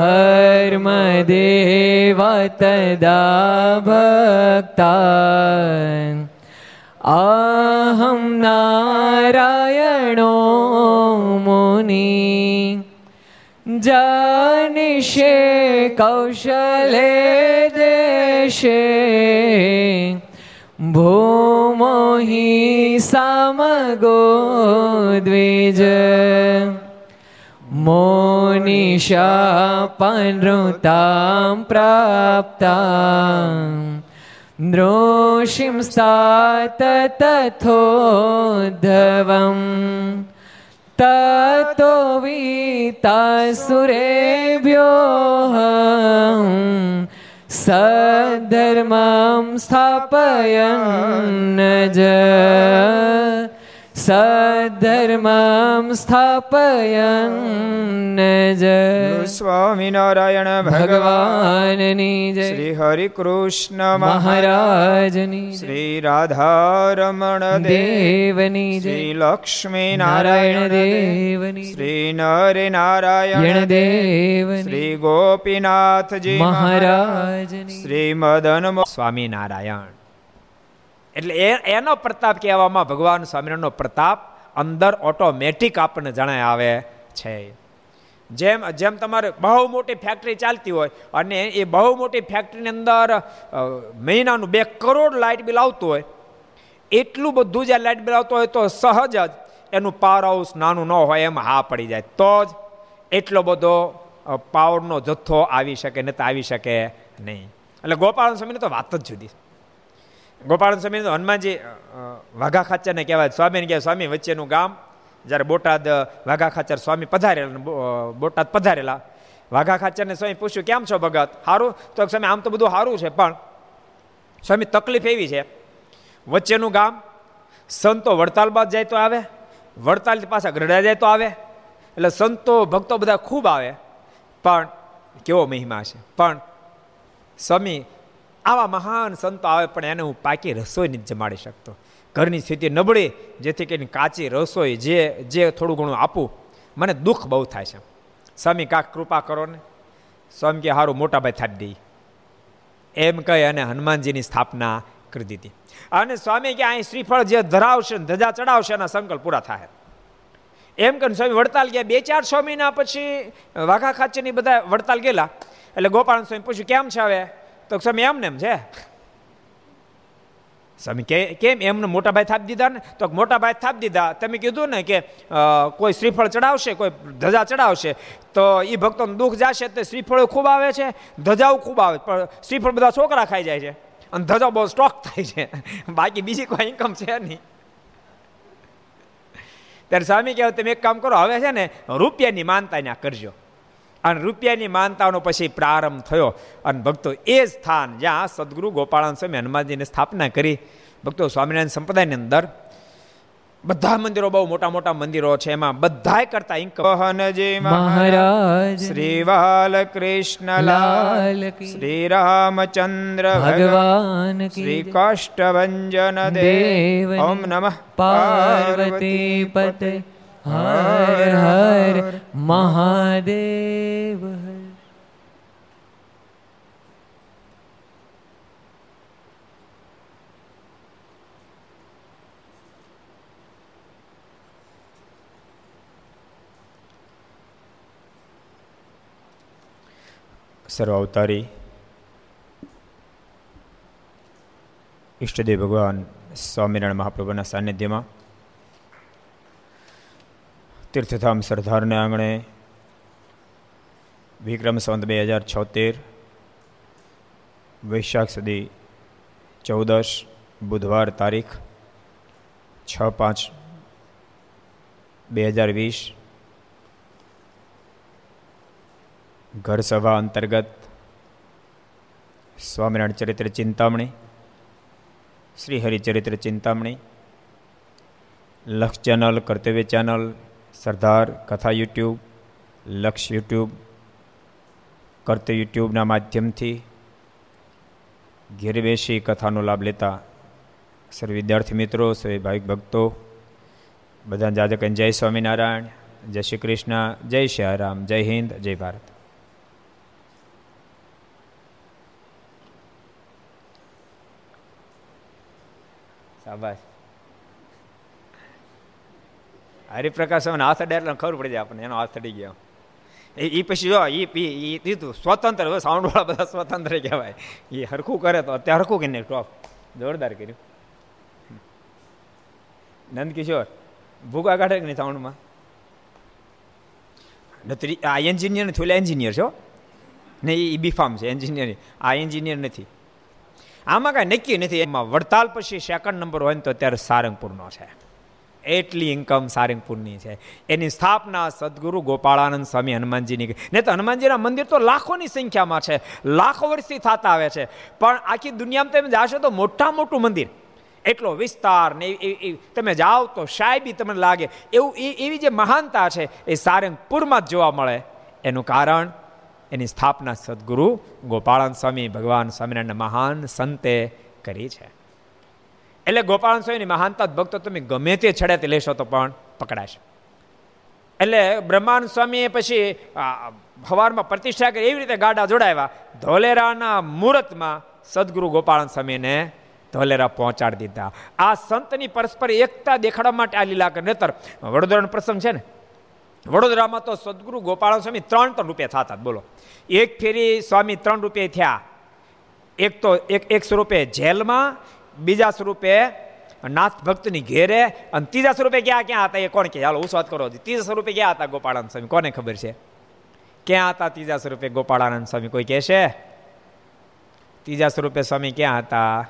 धर्मदेव तदा भक्ता अहं नारायणो मुनि जानिषे कौशले देशे भूमो हि समगो द्विज मोनिशापनृतां प्राप्ता द्रोषिंस्तात तथोद्धवम् ततो वीतासुरेभ्यो सद्धर्मं स्थापयन् ज સધર્મમ સ્થાપયન જય સ્વામિનારાયણ ભગવાનની જય શ્રી હરિ કૃષ્ણ મહારાજની શ્રી રાધારમણ દેવની જય શ્રી લક્ષ્મી નારાયણ દેવની શ્રી નરે નારાયણ દેવ શ્રી ગોપીનાથજી મહારાજની શ્રી મદન સ્વામિનારાયણ એટલે એ એનો પ્રતાપ કહેવામાં ભગવાન સ્વામિનારાયણનો પ્રતાપ અંદર ઓટોમેટિક આપણને જણાય આવે છે. જેમ જેમ તમારે બહુ મોટી ફેક્ટરી ચાલતી હોય અને એ બહુ મોટી ફેક્ટરીની અંદર મહિનાનું બે કરોડ લાઇટ બિલ આવતું હોય, એટલું બધું જે લાઇટ બિલ આવતું હોય તો સહજ જ એનું પાવર હાઉસ નાનું ન હોય એમ હા પડી જાય. તો જ એટલો બધો પાવરનો જથ્થો આવી શકે નહીં તો આવી શકે નહીં. એટલે ગોપાલ સ્વામીની તો વાત જ જુદી ગોપાલ સ્વામી હનુમાનજી વાઘા ખાચરને કહેવાય. સ્વામીને કહેવાય, સ્વામી, વચ્ચેનું ગામ જ્યારે બોટાદ વાઘા ખાચર સ્વામી પધારેલા બોટાદ પધારેલા. વાઘા ખાચરને સ્વામી પૂછ્યું, કેમ છો ભગત? સારું તો સ્વામી, આમ તો બધું સારું છે, પણ સ્વામી, તકલીફ એવી છે. વચ્ચેનું ગામ, સંતો વડતાલ બાદ જાય તો આવે વડતાલ પાછા ગઢડા જાય તો આવે. એટલે સંતો, ભક્તો બધા ખૂબ આવે. પણ કેવો મહિમા છે. પણ સ્વામી આવા મહાન સંતો આવે પણ એને હું પાકી રસોઈ નથી જમાડી શકતો. ઘરની સ્થિતિ નબળી, જેથી કરીને કાચી રસોઈ જે જે થોડું ઘણું આપું, મને દુઃખ બહુ થાય છે. સ્વામી કાક કૃપા કરો ને. સ્વામી કે સારું મોટાભાઈ થાપી દઈ એમ કહી અને હનુમાનજીની સ્થાપના કરી દીધી. અને સ્વામી કે અહીં શ્રીફળ જે ધરાવશે ધજા ચડાવશે, એના સંકલ્પ પૂરા થાય. એમ કરીને સ્વામી વડતાલ ગયા બે, ચાર મહિના પછી વાઘા ખાચરની બધા વડતાલ ગયેલા. એટલે ગોપાલ સ્વામી પૂછ્યું, કેમ છે હવે? તો સ્વામી એમને એમ છે? સ્વામી કે, કેમ? એમને મોટા ભાઈ થાપ દીધા ને? તો મોટા ભાઈ થાપ દીધા. તમે કીધું ને કે કોઈ શ્રીફળ ચડાવશે, કોઈ ધજા ચડાવશે, તો એ ભક્તોનું દુઃખ જશે તો શ્રીફળો ખૂબ આવે છે, ધજાઓ ખૂબ આવે, પણ શ્રીફળ બધા છોકરા ખાઈ જાય છે અને ધજા બહુ સ્ટોક થાય છે. બાકી બીજી કોઈ ઇન્કમ છે નહીં. ત્યારે સ્વામી કહેવાય તમે એક કામ કરો, હવે છે ને, રૂપિયાની માનતા ત્યાં કરજો. અને રૂપિયાની માનતાનો પછી પ્રારંભ થયો. અને ભક્તો એ સ્થાન જ્યાં સદગુરુ ગોપાળાન સ્વામી હનુમાનજીની સ્થાપના કરી. ભક્તો સ્વામિનારાયણ સંપ્રદાયની અંદર બધા મંદિરો બહુ મોટા મોટા મંદિરો છે. એમાં બધા કરતા ઇન્કહનજી મહારાજ. શ્રી બાલકૃષ્ણ લાલ શ્રી રામચંદ્ર ભગવાન શ્રી કાષ્ટભન દેવ ઓમ નમઃ. પાર્વતી પતે. હર હર મહાદેવ સર્વ અવતારી ઈષ્ટદેવ ભગવાન સ્વામિનારાયણ મહાપ્રભુના સાનિધ્યમાં તીર્થધામ સરદારને આંગણે વિક્રમ સંત બે હજાર છોતેર, વૈશાખ સુધી ચૌદશ બુધવાર તારીખ છ પાંચ બે હજાર વીસ ઘર સભા અંતર્ગત સ્વામિનારાયણ ચરિત્ર ચિંતામણી શ્રી હરિચરિત્ર ચિંતામણી, લક્ષ ચેનલ, કર્તવ્ય ચેનલ સરદાર કથા યુટ્યુબ, લક્ષ યુટ્યુબ કર્તવ્ય યુટ્યુબના માધ્યમથી ઘેર બેસી કથાનો લાભ લેતા સર્વ વિદ્યાર્થી મિત્રો, સર્વે ભાવિક ભક્તો બધા જાજક જય સ્વામિનારાયણ, જય શ્રી કૃષ્ણ, જય શ્રી રામ જય હિન્દ, જય ભારત. શાબાશ. હરિપ્રકાશ હાથ અડે એટલે ખબર પડી જાય આપણને, એનો હાથ અડી ગયો. એ પછી જો એ દીધું સ્વતંત્ર સાઉન્ડ સાઉન્ડવાળા બધા સ્વતંત્ર કહેવાય. એ હરખું કરે તો અત્યારે હરખું કરીને ટોપ. જોરદાર કર્યું. નંદકિશોર, ભૂગા કાઢે કે નહીં સાઉન્ડમાં? આ એન્જિનિયર નથી ઓલા એન્જિનિયર છો ને એ બીફામ છે એન્જિનિયર આ એન્જિનિયર નથી. આમાં કાંઈ નક્કી નથી. એમાં વડતાલ પછી સેકન્ડ નંબર હોય ને તો અત્યારે સારંગપુરનો છે. એટલી ઇન્કમ સારંગપુરની છે. એની સ્થાપના સદગુરુ ગોપાળાનંદ સ્વામી હનુમાનજીની ને તો હનુમાનજીના મંદિર તો લાખોની સંખ્યામાં છે. લાખો વર્ષથી થતા આવે છે. પણ આખી દુનિયામાં તમે જાશો તો મોટા મોટું મંદિર. એટલો વિસ્તાર ને તમે જાઓ તો શાયબી તમને લાગે. એવું એવી જે મહાનતા છે, એ સારંગપુરમાં જ જોવા મળે. એનું કારણ, એની સ્થાપના સદગુરુ ગોપાળાનંદ સ્વામી ભગવાન સ્વામિનારાયણ મહાન સંતે કરી છે. એટલે ગોપાલ સ્વામીની મહાનતા ભક્તો તમે ગમે તે છડે લેશો તો પણ પકડાશે. એટલે બ્રહ્માનંદ સ્વામીએ પછી હવારમાં પ્રતિષ્ઠા કરી, એવી રીતે ગાડા જોડાવ્યા. ધોલેરાના મુહૂર્તમાં સદગુરુ ગોપાલ સ્વામીને ધોલેરા પહોંચાડી દીધા. આ સંતની પરસ્પર એકતા દેખાડવા માટે આ લીલા નતર. વડોદરાનો પ્રસંગ છે ને? વડોદરામાં તો સદગુરુ ગોપાલ સ્વામી ત્રણ ત્રણ રૂપિયા થતા બોલો. એક ફેરી સ્વામી ત્રણ રૂપિયા થયા. એક તો, એક એક સ્વરૂપે જેલમાં બીજા સ્વરૂપે નાથ ભક્તની ઘેરે અને ત્રીજા સ્વરૂપે ક્યાં ક્યાં હતા એ કોણ કે? હાલો ઉસ્વાદ કરો ત્રીજા સ્વરૂપે ક્યાં હતા ગોપાળાનંદ સ્વામી? કોને ખબર છે? ક્યાં હતા ત્રીજા સ્વરૂપે ગોપાળાનંદ સ્વામી? કોઈ કહેશે ત્રીજા સ્વરૂપે સ્વામી ક્યાં હતા?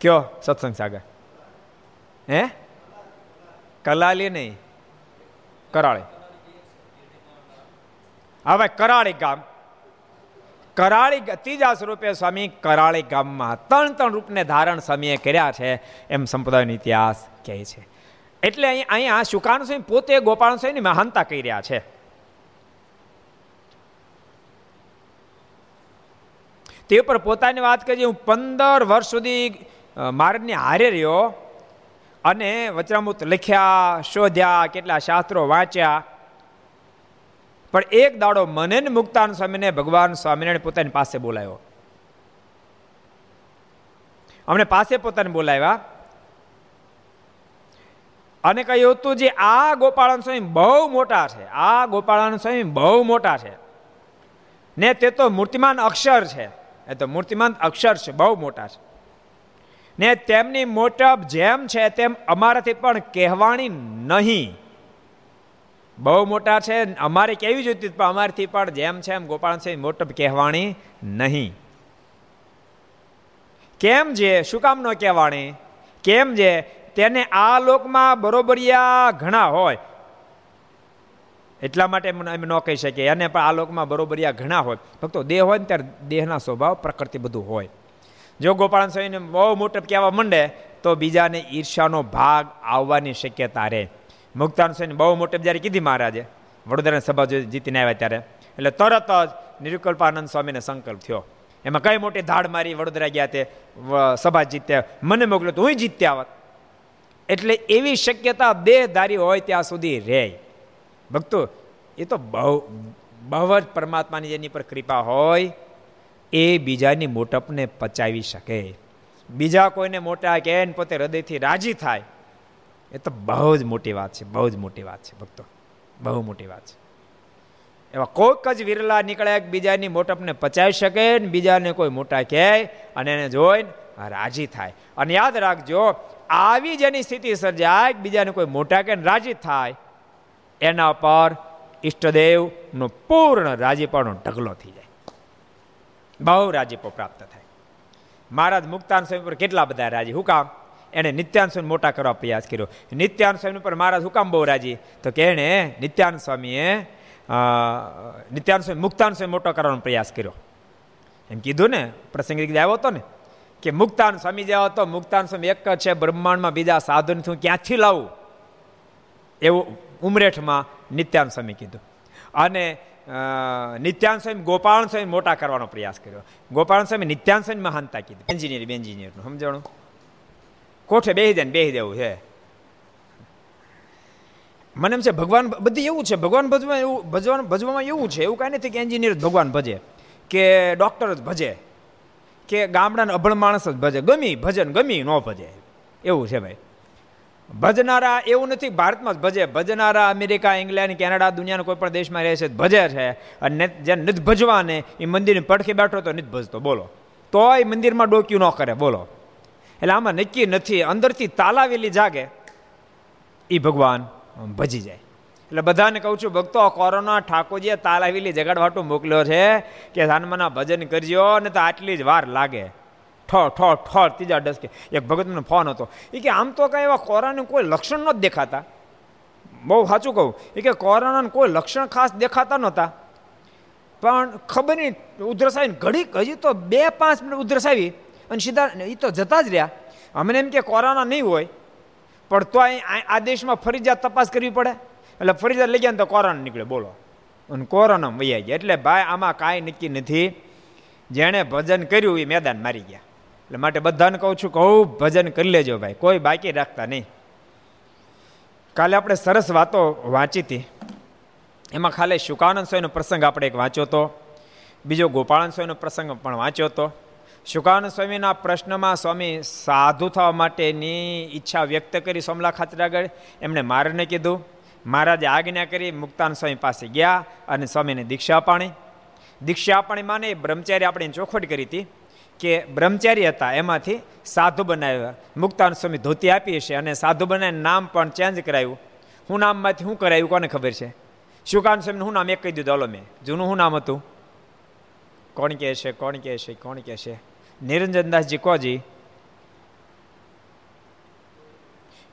કયો? સત્સંગ સાગર. હે? કલાલી નહીં. કરાળી. હવે કરાળી ગામ. કરાળી ત્રીજા સ્વરૂપે સ્વામી કરાળી ગામમાં ત્રણ ત્રણ રૂપને ધારણ સ્વામીએ કર્યા છે એમ સંપ્રદાયનો ઇતિહાસ કહે છે. એટલે અહીં અહીંયા શુકાન સ્વામી પોતે ગોપાલ સ્વામીની મહાનતા કહી રહ્યા છે. તે ઉપર પોતાની વાત કરીએ હું પંદર વર્ષ સુધી માર્ગને હારે રહ્યો અને વચરામૃત લખ્યા, શોધ્યા, કેટલા શાસ્ત્રો વાંચ્યા પણ એક દાડો મને ને મુક્તાન સ્વામીને ભગવાન સ્વામિનારાયણ પોતાની પાસે બોલાવ્યો અમને પાસે પોતાને બોલાવ્યા. અને કહ્યું હતું જે આ ગોપાળન સ્વામી બહુ મોટા છે, આ ગોપાળન સ્વામી બહુ મોટા છે. ને તે તો મૂર્તિમાન અક્ષર છે, એ તો મૂર્તિમાન અક્ષર છે, બહુ મોટા છે. ને તેમની મોટપ જેમ છે તેમ અમારાથી પણ કહેવાની નહીં. બહુ મોટા છે. અમારે કેવી જોઈતી પણ અમારથી પણ જેમ છે એમ ગોપાલ છે મોટપ કહેવાણી નહીં. કેમ જે, શું કામ ન કહેવાણી? કેમ જે, તેને આ લોકમાં બરોબરિયા ઘણા હોય. એટલા માટે એમ ન કહી શકીએ. એને પણ આ લોકમાં બરોબરિયા ઘણા હોય. ફક્ત દેહ હોય ને ત્યારે દેહના સ્વભાવ, પ્રકૃતિ બધું હોય. જો ગોપાલ સ્વામીને બહુ મોટપ કહેવા માંડે, તો બીજાને ઈર્ષાનો ભાગ આવવાની શક્યતા રહે. મુક્તાન સ્વામી બહુ મોટે જ્યારે કીધી મહારાજે. વડોદરા સભા જીતીને આવ્યા ત્યારે. એટલે તરત જ નિરુકલ્પાનંદ સ્વામીને સંકલ્પ થયો. એમાં કઈ મોટી ધાડ મારી વડોદરા ગયા તે સભા જીત્યા. મને મોકલ્યો તો હું જીત્યા આવત એટલે એવી શક્યતા દેહધારી હોય ત્યાં સુધી રહે. ભક્તો, એ તો બહુ બહુ જ પરમાત્માની જેની પર કૃપા હોય, એ બીજાની મોટપને પચાવી શકે. બીજા કોઈને મોટા કે પોતે હૃદયથી રાજી થાય એ તો બહુ જ મોટી વાત છે, બહુ જ મોટી વાત છે, ભક્તો. બહુ મોટી વાત છે. એવા કોઈક જ વિરલા નીકળે, બીજાની મોટપને પચાવી શકે ને બીજાને કોઈ મોટા કહે અને એને જોઈને રાજી થાય. અને યાદ રાખજો, આવી જેની સ્થિતિ સર્જાય બીજાને કોઈ મોટા કે રાજી થાય, એના પર ઈષ્ટદેવનો પૂર્ણ રાજીપાનો ઢગલો થઈ જાય. બહુ રાજીપો પ્રાપ્ત થાય. મહારાજ મુક્તાન સ્વામી પર કેટલા બધા રાજી? હું કામ? એણે નિત્યાન સ્વામી મોટા કરવા પ્રયાસ કર્યો. નિત્યાન સ્વામી પર મહારાજ હુકામ બહુ રાજી. તો કે એણે નિત્યાન સ્વામીએ નિત્યાન સ્વામી મુક્તાન સ્વામી મોટો કરવાનો પ્રયાસ કર્યો. એમ કીધું ને, પ્રસંગ આવ્યો હતો ને, કે મુક્તાન સ્વામી જેવા હતો મુક્તાન સ્વામી એક જ છે, બ્રહ્માંડમાં બીજા સાધન હું ક્યાંથી લાવું? એવું ઉમરેઠમાં નિત્યાન સ્વામી કીધું. અને નિત્યાન સ્વામી ગોપાલ સ્વામી મોટા કરવાનો પ્રયાસ કર્યો. ગોપાલ સ્વામી નિત્યાન સ્વામી મહાનતા કીધું. એન્જિનિયર એન્જિનિયરનું સમજાણું? કોઠે બેહી જાય ને બેહી દેવું છે. મને એમ છે ભગવાન બધી એવું છે, ભગવાન ભજવા એવું, ભજવાનું ભજવામાં એવું છે, એવું કાંઈ નથી કે એન્જિનિયર જ ભગવાન ભજે, કે ડૉક્ટર જ ભજે, કે ગામડાના અભણ માણસ જ ભજે, ગમી ભજન, ગમી ન ભજે, એવું છે ભાઈ. ભજનારા એવું નથી, ભારતમાં જ ભજે, ભજનારા અમેરિકા, ઇંગ્લેન્ડ, કેનેડા, દુનિયાના કોઈ પણ દેશમાં રહે છે, ભજે છે, અને જે નથી ભજવાને, એ મંદિરની પડખે બેઠો તો નથી ભજતો, બોલો. તોય મંદિરમાં ડોક્યું ન કરે, બોલો. એટલે આમાં નક્કી નથી, અંદરથી તાલાવેલી જાગે. એ ભગવાન ભજી જાય. એટલે બધાને કહું છું, ભક્તો કોરોના ઠાકોરજીએ તાલાવેલી જગાડવાટું મોકલ્યો છે કે હનુમાના ભજન કરજો, ને તો આટલી જ વાર લાગે. ઠ ઠ ઠ, ત્રીજા ડસકે. એક ભગતનો ફોન હતો. એ કે, આમ તો કાંઈ એવા કોરોનાને કોઈ લક્ષણ નહોતા દેખાતા? બહુ સાચું કહું. એ કે, કોરોનાને કોઈ લક્ષણ ખાસ દેખાતા નહોતા. પણ ખબર નહીં, ઉધરસ આવીને ઘડીક હજી તો બે પાંચ મિનિટ ઉધરસ આવી. અને સીધા એ તો જતા જ રહ્યા. અમને એમ કે કોરોના નહીં હોય, પણ તો આ દેશમાં ફરજિયાત તપાસ કરવી પડે. એટલે ફરજિયાત લઈ ગયા ને તો કોરોના નીકળે, બોલો. અને કોરોના વૈયા ગયા. એટલે ભાઈ, આમાં કાંઈ નક્કી નથી. જેણે ભજન કર્યું, એ મેદાન મારી ગયા. એટલે માટે બધાને કહું છું કહું ભજન કરી લેજો ભાઈ. કોઈ બાકી રાખતા નહીં. કાલે આપણે સરસ વાતો વાંચી હતી. એમાં ખાલી શુકાનંદ સ્વાયનો પ્રસંગ આપણે એક વાંચ્યો હતો. બીજો ગોપાળન સ્વાયનો પ્રસંગ પણ વાંચ્યો હતો. શુકાનંદ સ્વામીના પ્રશ્નમાં સ્વામી સાધુ થવા માટેની ઈચ્છા વ્યક્ત કરી સોમલા ખાતર આગળ. એમણે મારને કીધું, મહારાજે આજ્ઞા કરી મુક્તાન સ્વામી પાસે ગયા અને સ્વામીને દીક્ષા અપાણી. દીક્ષા પાણી માને બ્રહ્મચારી આપણે ચોખવટ કરી હતી કે બ્રહ્મચારી હતા, એમાંથી સાધુ બનાવ્યા. મુક્તાન સ્વામી ધોતી આપી છે અને સાધુ બનાવીને નામ પણ ચેન્જ કરાયું. હું નામમાંથી શું કરાવ્યું કોને ખબર છે? શુકાન સ્વામીનું હું નામ એક કહી દીધું, હલો મેં. જૂનું હું નામ હતું? કોણ કહે છે, કોણ કહે છે, કોણ કહે છે? નિરંજનદાસજી કોજી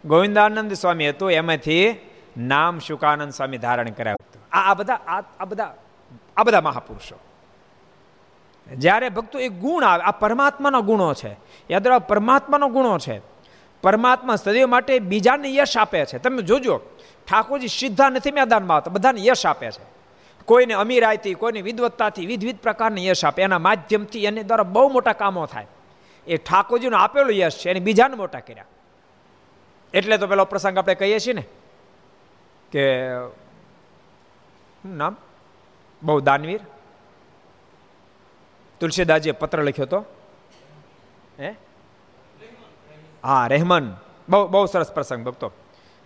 ગોવિંદાનંદ સ્વામી હતું એમાંથી નામ શુકાનંદ સ્વામી ધારણ કરાવ્યું હતું આ બધા આ બધા આ બધા મહાપુરુષો જ્યારે ભક્તો એ ગુણ આવે, આ પરમાત્માનો ગુણો છે, યાદ રાખો, પરમાત્માનો ગુણો છે, પરમાત્મા સદૈવ માટે બીજાને યશ આપે છે. તમે જોજો, ઠાકોરજી સીધા નથી મેદાનમાં આવતા, બધાને યશ આપે છે. કોઈને અમીરાયથી કોઈને વિદવત્તાથી વિધવિધ પ્રકારની યશ આપે. એના માધ્યમથી એને દ્વારા બહુ મોટા કામો થાય. એ ઠાકોરજીનું આપેલું યશ છે, એને બીજાને મોટા કર્યા. એટલે તો પેલો પ્રસંગ આપણે કહીએ છીએ ને કે નામ? બહુ દાનવીર. તુલસીદાસજીએ પત્ર લખ્યો હતો. હે? હા, રહેમાન. બહુ બહુ સરસ પ્રસંગ, ભક્તો.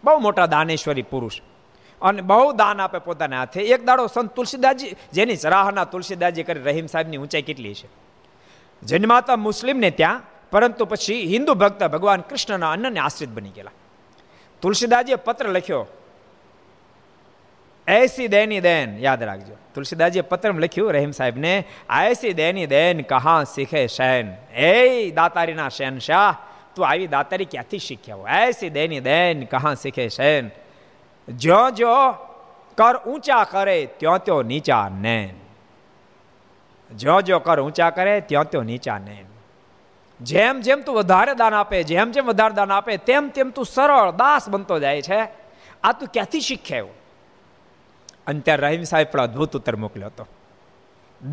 બહુ મોટા દાનેશ્વરી પુરુષ. અને બહુ દાન આપે પોતાના હાથે. એક દાડો સંત તુલસીદાસજી, જેની સરાહના તુલસીદાસજી કરી રહીમ સાહેબની ઊંચાઈ કેટલી છે? જન્માતા મુસ્લિમને ત્યાં, પરંતુ પછી હિન્દુ ભક્ત ભગવાન કૃષ્ણના અન્નને આશ્રિત બની ગયેલા. તુલસીદાસજીએ પત્ર લખ્યો. એસી દેની દેન યાદ રાખજો. તુલસીદાસજીએ પત્રમાં લખ્યું, રહીમ સાહેબને, એસી દેની દેન કહા શીખે શૈન એ દાતારીના શહેનશાહ તું આવી દાતારી ક્યાંથી શીખ્યા હો? એસી દેની દેન કહા શીખે શૈન જો જો કર ઊંચા કરે, ત્યાં ત્યો નીચા ને. જો જો કર ઊંચા કરે, ત્યાં ત્યો નીચા ને. જેમ જેમ તું વધારે દાન આપે, જેમ જેમ વધારે દાન આપે, તેમ તેમ તું સરળ, દાસ બનતો જાય છે. આ તું ક્યાંથી શીખ્યા અને ત્યાં રહીમ સાહેબ પણ અદભુત ઉત્તર મોકલ્યો હતો.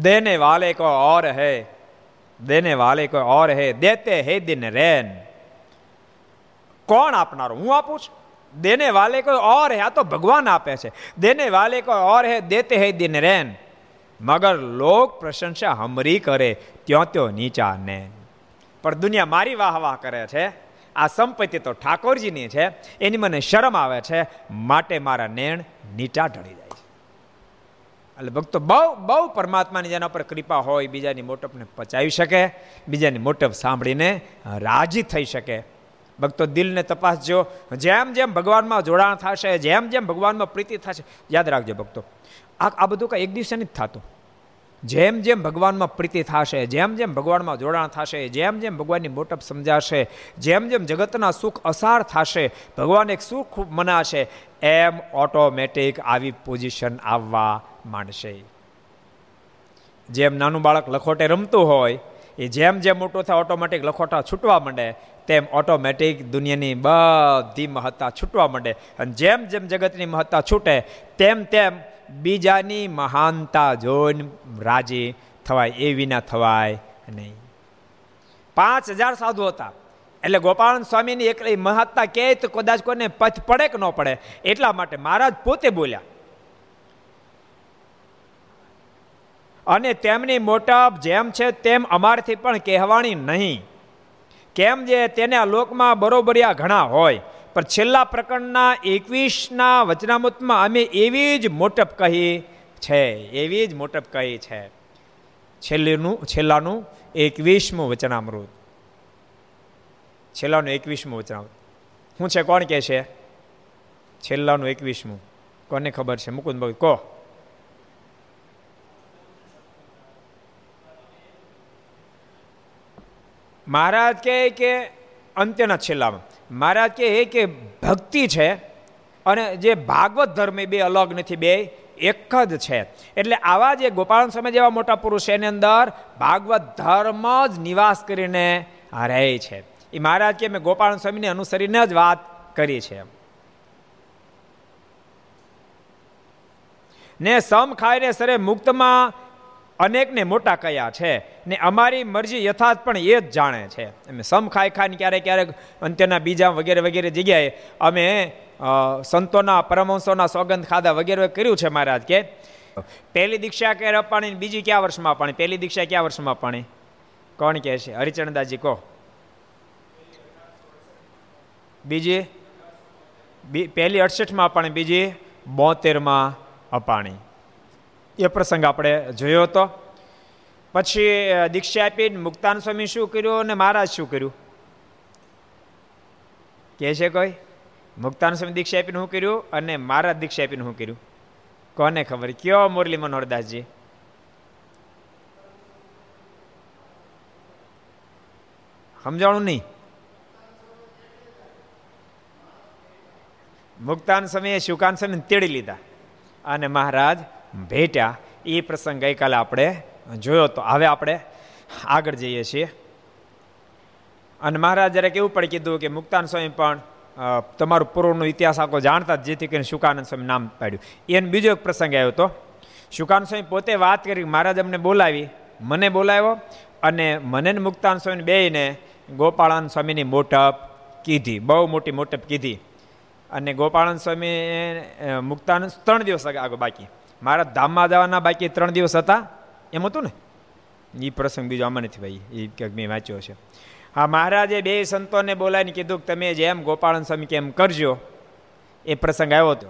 દેને વાલે કો ઓર હે, દેને વાલે કો ઓર હે, દેતે હે દિન રેન. કોણ આપનારો? હું આપું છું? દેને વાલે કોઈ ઓર હે, આ તો ભગવાન આપે છે. દેને વાલે કોઈ ઓર હે, દેતે હે દિન રેન. મગર લોક પ્રશંસા હમરી કરે, ત્યો ત્યો નીચા ને પણ દુનિયા મારી વાહ વાહ કરે છે. આ સંપત્તિ તો ઠાકોરજીની છે. એની મને શરમ આવે છે. માટે મારા નેણ નીચા ઢળી જાય એટલે ભક્તો બહુ બહુ પરમાત્માની જેના પર કૃપા હોય, બીજાની મોટપને પચાવી શકે, બીજાની મોટપ સાંભળીને રાજી થઈ શકે. ભક્તો દિલને તપાસજો જેમ જેમ ભગવાનમાં જોડાણ થશે, જેમ જેમ ભગવાનમાં પ્રીતિ થશે, યાદ રાખજો ભક્તો. આ આ બધું કાંઈ એક દિવસે નથી થતું. જેમ જેમ ભગવાનમાં પ્રીતિ થશે, જેમ જેમ ભગવાનમાં જોડાણ થશે, જેમ જેમ ભગવાનની મોટપ સમજાશે, જેમ જેમ જગતના સુખ અસાર થશે, ભગવાન એક સુખ મનાશે, એમ ઓટોમેટિક આવી પોઝિશન આવવા માંડશે. જેમ નાનું બાળક લખોટે રમતું હોય એ જેમ જેમ મોટું થાય ઓટોમેટિક લખોટા છૂટવા માંડે, તેમ ઓટોમેટિક દુનિયાની બધી મહત્તા છૂટવા માંડે. અને જેમ જેમ જગતની મહત્તા છૂટે, તેમ તેમ બીજાની મહાનતા જોઈને રાજી થવાય, એ વિના થવાય નહીં. પાંચ હજાર સાધુ હતા. એટલે ગોપાલ સ્વામીની એકલી મહત્તા કે તો કદાચ કોઈને પથ પડે કે ન પડે, એટલા માટે મહારાજ પોતે બોલ્યા અને તેમની મોટપ જેમ છે તેમ અમારથી પણ કહેવાની નહીં. કેમ જે તેને લોકમાં બરોબરિયા ઘણા હોય, પણ છેલ્લા પ્રકરણના એકવીસના વચનામૃતમાં અમે એવી જ મોટપ કહી છે, એવી જ મોટપ કહી છે. છેલ્લીનું, છેલ્લાનું એકવીસમું વચનામૃત. છેલ્લાનું એકવીસમું વચનામૃત. શું છે, કોણ કહે છે? છેલ્લાનું એકવીસમું. કોને ખબર છે? મુકુદ ભાઈ, કહો. મહારાજ કહે કે અંત્યના છેલ્લામાં, મહારાજ કહે કે ભક્તિ છે અને જે ભાગવત ધર્મ બે અલગ નથી, બે એક જ છે. એટલે આવા જે ગોપાલ સ્વામી જેવા મોટા પુરુષ એની અંદર ભાગવત ધર્મ જ નિવાસ કરીને રહે છે. એ મહારાજ કે મેં ગોપાલ સ્વામીને અનુસરીને જ વાત કરી છે. ને સમ ખાઈને સરે મુક્તમાં અનેકને મોટા કયા છે ને અમારી મરજી યથાર્થ પણ એ જ જાણે છે. અમે સમ ખાઈ ખાઈને ક્યારેક ક્યારેક અંત્યના બીજા વગેરે વગેરે જગ્યાએ અમે સંતોના, પરમહંસોના સોગંદ ખાધા વગેરે કર્યું છે મહારાજ કે, પહેલી દીક્ષા ક્યારે અપાણી બીજી કયા વર્ષમાં અપાણી પહેલી દીક્ષા કયા વર્ષમાં અપાણી કોણ કહે છે? હરિચરણદાસજી કહો. બીજી? પહેલી અડસઠમાં અપાણી બીજી બોતેરમાં અપાણી. એ પ્રસંગ આપણે જોયો હતો. પછી દીક્ષા આપીને મુક્તાન સ્વામી શું કર્યું અને મહારાજ શું કર્યું? કે છે કોઈ? મુક્તાન સ્વામી દીક્ષા આપીને શું કર્યું અને મહારાજ દીક્ષા આપીને શું કર્યું? કોને ખબર? કયો મુરલી મનોહરદાસજી? સમજાણું નહીં? મુક્તાન સમયે શુકાન સમય તેડી લીધા અને મહારાજ ભેટ્યા. એ પ્રસંગ ગઈકાલે આપણે જોયો તો. હવે આપણે આગળ જઈએ છીએ. અને મહારાજ જ્યારે કેવું પણ કીધું કે મુક્તાન સ્વામી પણ તમારું પૂર્વનો ઇતિહાસ આખો જાણતા જેથી કરીને શુકાનંદ સ્વામી નામ પાડ્યું. એને બીજો એક પ્રસંગ આવ્યો હતો શુકાનંદ સ્વામી પોતે વાત કરી, મહારાજ અમને બોલાવી. મને બોલાવ્યો અને મને મુક્તાન સ્વામી બેને ગોપાળાન સ્વામીની મોટપ કીધી. બહુ મોટી મોટપ કીધી. અને ગોપાળાન સ્વામી મુક્તાનંદ ત્રણ દિવસ આગળ બાકી. મારા ધામમાં જવાના બાકી ત્રણ દિવસ હતા. એમ હતું ને? એ પ્રસંગ બીજો આમાં નથી ભાઈ. એ ક્યાંક મેં વાંચ્યો છે. હા, મહારાજે બે સંતોને બોલાવીને કીધું કે તમે જેમ ગોપાળન સ્વામી કેમ કરજો. એ પ્રસંગ આવ્યો હતો.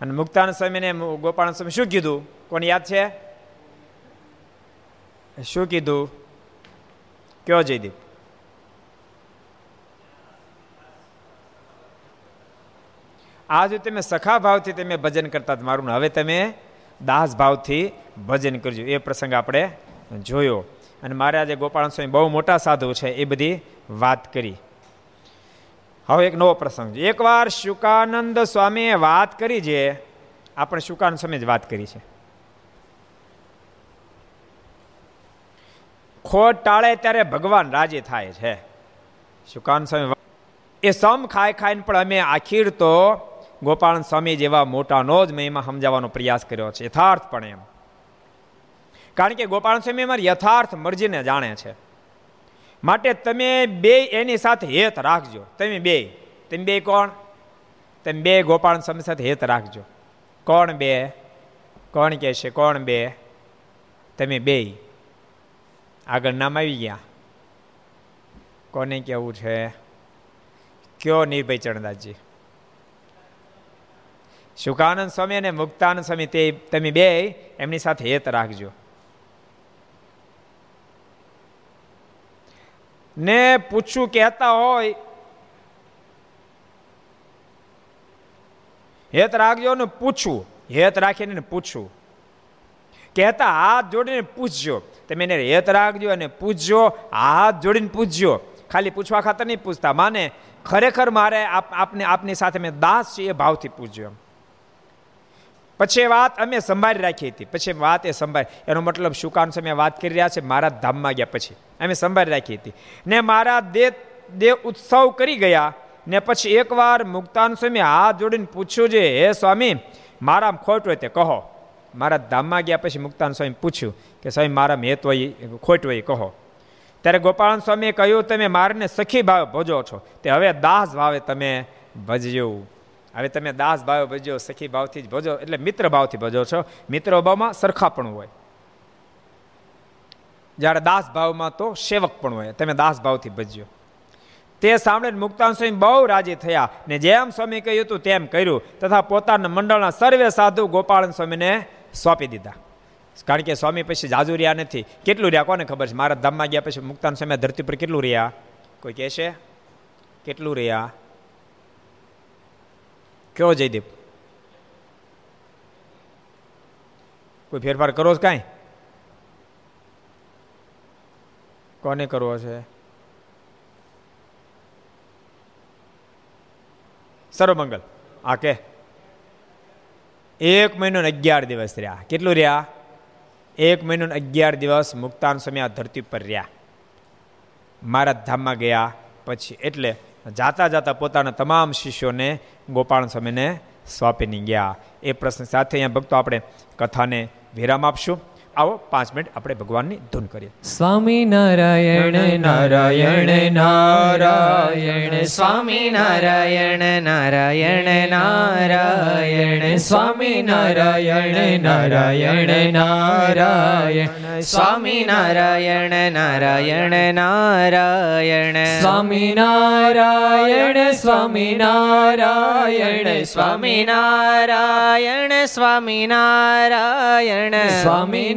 અને મુક્તાન સ્વામીને ગોપાળન સ્વામી શું કીધું? કોને યાદ છે? શું કીધું? કયો જયદીપ? આજ તમે સખા ભાવથી તમે ભજન કરતા મારું હવે તમે દાસ ભાવથી ભજન કરજો. એ પ્રસંગ આપણે જોયો. અને મારે આજે ગોપાલ સ્વામી બહુ મોટા સાધુ છે, એ બધી વાત કરી. હવે એક નવો પ્રસંગ. છે એકવાર શુકાનંદ સ્વામીએ વાત કરી છે આપણે શુકાનંદ સ્વામી જ વાત કરી છે. ખોટ ટાળે ત્યારે ભગવાન રાજી થાય છે. શુકાન સ્વામી એ સમ ખાઈ ખાઈને પણ અમે આખીર તો ગોપાલ સ્વામી જેવા મોટાનો જ મહિમા સમજાવવાનો પ્રયાસ કર્યો છે, યથાર્થપણે એમ. કારણ કે ગોપાલ સ્વામી અમારી યથાર્થ મરજીને જાણે છે. માટે તમે બે એની સાથે હેત રાખજો. તમે બે. તમે બે કોણ? તમે બે ગોપાલ સ્વામી સાથે હેત રાખજો. કોણ બે? કોણ કહે છે, કોણ બે? તમે બે. આગળ નામ આવી ગયા. કોને કેવું છે? કયો નિર્ભય ચરણદાસજી? શુકાનંદ સ્વામી અને મુક્તાનંદ સ્વામી તે તમે બે એમની સાથે હેત રાખજો. ને પૂછવું કહેતા હોય, હેત રાખજો ને પૂછવું હેત રાખીને પૂછવું કહેતા હાથ જોડીને પૂછજો, તમે એને હેત રાખજો અને પૂછજો, હાથ જોડીને પૂછજો. ખાલી પૂછવા ખાતર નહીં પૂછતા, માને ખરેખર મારે આપને આપની સાથે મેં દાસ છે એ ભાવથી પૂછજો એમ. પછી વાત અમે સંભાળી રાખી હતી. પછી વાત એ સંભાળી એનો મતલબ શું? કારણ છે વાત કરી રહ્યા છે મારા ધામમાં ગયા પછી. અમે સંભાળી રાખી હતી. ને મારા દેહ દેહ ઉત્સવ કરી ગયા. ને પછી એકવાર મુક્તાન સ્વામી હાથ જોડીને પૂછ્યું છે, હે સ્વામી મારા ખોટ હોય તે કહો. મારા ધામમાં ગયા પછી મુક્તાન સ્વામી પૂછ્યું કે, સ્વામી મારા હેત હોય, ખોટ હોય કહો. ત્યારે ગોપાલ સ્વામીએ કહ્યું, તમે મારને સખી ભાવે ભજો છો. તે હવે દાસ ભાવે તમે ભજજો હવે તમે દાસ ભાવ ભજો સખી ભાવથી જ ભજો એટલે મિત્ર ભાવથી ભજો છો. મિત્ર ભાવમાં સરખાપણું હોય. જ્યારે દાસ ભાવમાં તો સેવક પણ હોય. તમે દાસ ભાવથી ભજ્યો. તે સાંભળીને મુક્તાન સ્વામી બહુ રાજી થયા ને જેમ સ્વામી કહ્યું હતું તેમ કર્યું તથા પોતાના મંડળના સર્વે સાધુ ગોપાળન સ્વામીને સોંપી દીધા. કારણ કે સ્વામી પછી જાજુ રહ્યા નથી. કેટલું રહ્યા કોને ખબર છે? મારા ધામમાં ગયા પછી મુક્તાન સ્વામી ધરતી પર કેટલું રહ્યા? કોઈ કહેશે કેટલું રહ્યા? કેવો જયદીપ? કોઈ ફેરફાર કરો છો કાંઈ? કોને કરવો છે? સર્વમંગલ. આ કે. એક મહિનો અગિયાર દિવસ રહ્યા. કેટલું રહ્યા? એક મહિનો ને અગિયાર દિવસ મુક્તાન સમય ધરતી પર રહ્યા. મારા ધામમાં ગયા પછી, એટલે જાતા જાતા પોતાના તમામ શિષ્યોને ગોપાલ સ્વામીને સોંપીને ગયા. એ પ્રશ્ન સાથે અહીંયા ભક્તો આપણે કથાને વિરામ આપશું. આવો પાંચ મિનિટ આપણે ભગવાનની ધૂન કરીએ. સ્વામી નારાયણ નારાયણ નારાયણ, સ્વામી નારાયણ નારાયણ નારાયણ, સ્વામી નારાયણ નારાયણ નારાયણ, સ્વામી નારાયણ નારાયણ નારાયણ, સ્વામી નારાયણ સ્વામી નારાયણ સ્વામી નારાયણ સ્વામી નારાયણ, સ્વામી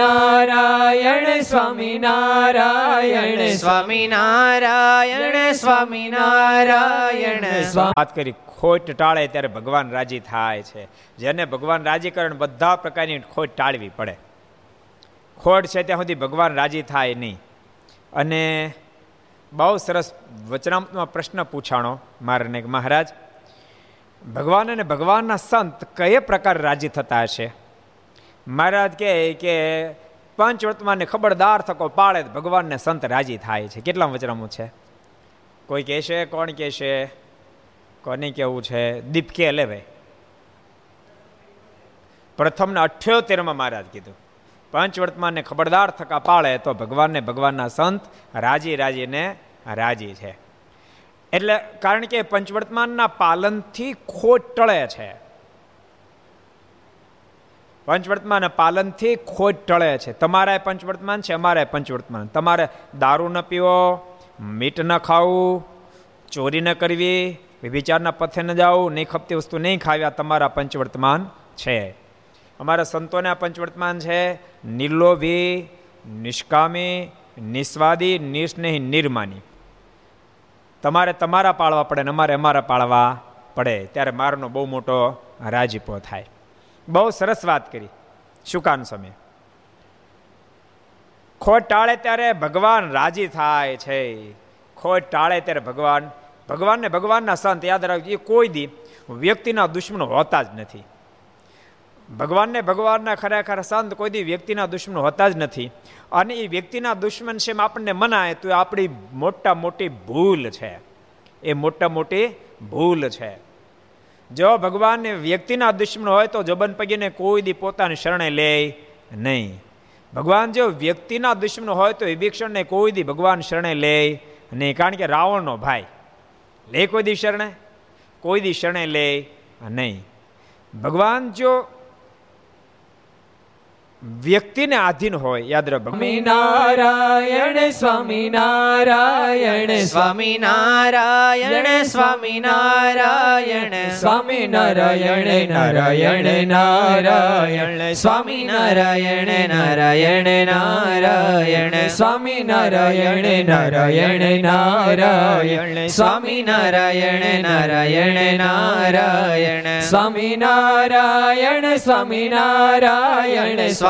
સ્વામિનારાયણ સ્વામિનારાયણ સ્વામિનારાયણ સ્વામિનારાયણ વાત કરી, ખોટ ટાળે ત્યારે ભગવાન રાજી થાય છે. જેને ભગવાન રાજી કરે બધા પ્રકારની ખોટ ટાળવી પડે. ખોટ છે ત્યાં સુધી ભગવાન રાજી થાય નહીં. અને બહુ સરસ વચનામતમાં પ્રશ્ન પૂછાણો મારને મહારાજ. ભગવાન અને ભગવાનના સંત કયા પ્રકાર રાજી થતા હશે? મહારાજ કહે કે પંચ વર્તમાનને ખબરદાર થકો પાળે ભગવાનને સંત રાજી થાય છે. કેટલા વચરામું છે? કોઈ કહેશે? કોણ કહેશે? કોને કેવું છે? દીપ કે લે ભાઈ. પ્રથમને અઠ્યોતેરમાં મહારાજ કીધું. પંચ વર્તમાનને ખબરદાર થકા પાળે તો ભગવાનને ભગવાનના સંત રાજી રાજીને રાજી છે. એટલે કારણ કે પંચવર્તમાનના પાલનથી ખોટ ટળે છે. પંચવર્તમાન પાલનથી ખોજ ટળે છે. તમારે પંચવર્તમાન છે અમારે પંચવર્તમાન. તમારે દારૂ ન પીવો, મીટ ન ખાવું, ચોરી ન કરવી વિચારના પથે ન જાવું, નહીં ખપતી વસ્તુ નહીં ખાવ્યા તમારા પંચવર્તમાન છે. અમારા સંતોને આ પંચવર્તમાન છે. નિર્લોભી, નિષ્કામી, નિસ્વાદી નિસ્નેહી નિર્માની. તમારે તમારા પાળવા પડે ને અમારે અમારા પાળવા પડે. ત્યારે મારનો બહુ મોટો રાજીપો થાય. બહુ સરસ વાત કરી. શુકાન સમય ખોટ ટાળે ત્યારે ભગવાન રાજી થાય છે. ખોટ ટાળે ત્યારે ભગવાન, ભગવાનને ભગવાનના સંત યાદ રાખજો, એ કોઈ દી વ્યક્તિના દુશ્મનો હોતા જ નથી. ભગવાનને ભગવાનના ખરેખર સંત કોઈ દી વ્યક્તિના દુશ્મન હોતા જ નથી. અને એ વ્યક્તિના દુશ્મન છે આપણને મનાય, તો આપણી મોટા મોટી ભૂલ છે. એ મોટા મોટી ભૂલ છે. જો ભગવાનને વ્યક્તિના દુશ્મન હોય તો જબન પગીને કોઈ દી પોતાની શરણે લે નહીં. ભગવાન જો વ્યક્તિના દુશ્મન હોય તો વિભીક્ષણને કોઈ દી ભગવાન શરણે લે નહીં. કારણ કે રાવણનો ભાઈ લે કોઈ દી શરણે? કોઈ દી શરણે લે નહીં. ભગવાન જો વ્યક્તિને આધીન હોય યાદ રાખો સ્વામી નારાયણ સ્વામી નારાયણ સ્વામી નારાયણ સ્વામી નારાયણ સ્વામી નારાયણ નારાયણ નારાયણ સ્વામી નારાયણ નારાયણ નારાયણ સ્વામી નારાયણ નારાયણ નારાયણ સ્વામી નારાયણ નારાયણ નારાયણ સ્વામી નારાયણ સ્વામી નારાયણ સ્વામી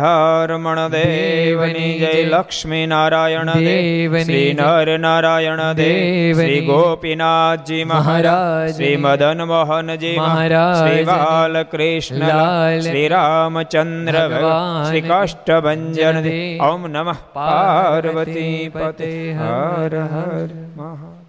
રાધારમણ દેવની જય લક્ષ્મી નારાયણ દેવ શ્રી નર નારાયણ દેવ શ્રી ગોપીનાથજી મહારાજ. શ્રી મદન મોહનજી મહારાજ. શ્રી બાલકૃષ્ણ શ્રી રામચંદ્ર શ્રી કાષ્ટભંજન ઓમ નમઃ. પાર્વતી પતે હર હર મહા